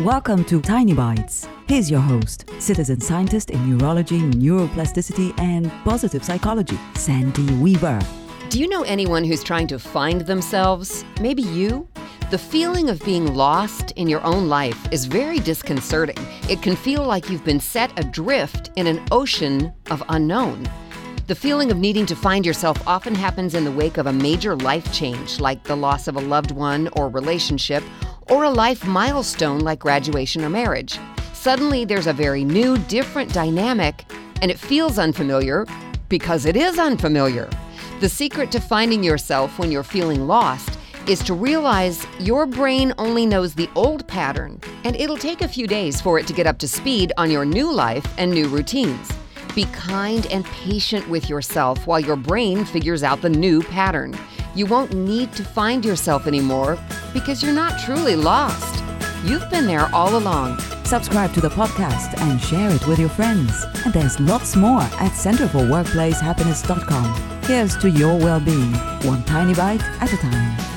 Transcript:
Welcome to Tiny Bites. Here's your host, citizen scientist in neurology, neuroplasticity, and positive psychology, Sandy Weaver. Do you know anyone who's trying to find themselves? Maybe you? The feeling of being lost in your own life is very disconcerting. It can feel like you've been set adrift in an ocean of unknown. The feeling of needing to find yourself often happens in the wake of a major life change, like the loss of a loved one or relationship, or a life milestone like graduation or marriage. Suddenly, there's a very new, different dynamic, and it feels unfamiliar because it is unfamiliar. The secret to finding yourself when you're feeling lost is to realize your brain only knows the old pattern, and it'll take a few days for it to get up to speed on your new life and new routines. Be kind and patient with yourself while your brain figures out the new pattern. You won't need to find yourself anymore because you're not truly lost. You've been there all along. Subscribe to the podcast and share it with your friends. And there's lots more at centerforworkplacehappiness.com. Here's to your well being, one tiny bite at a time.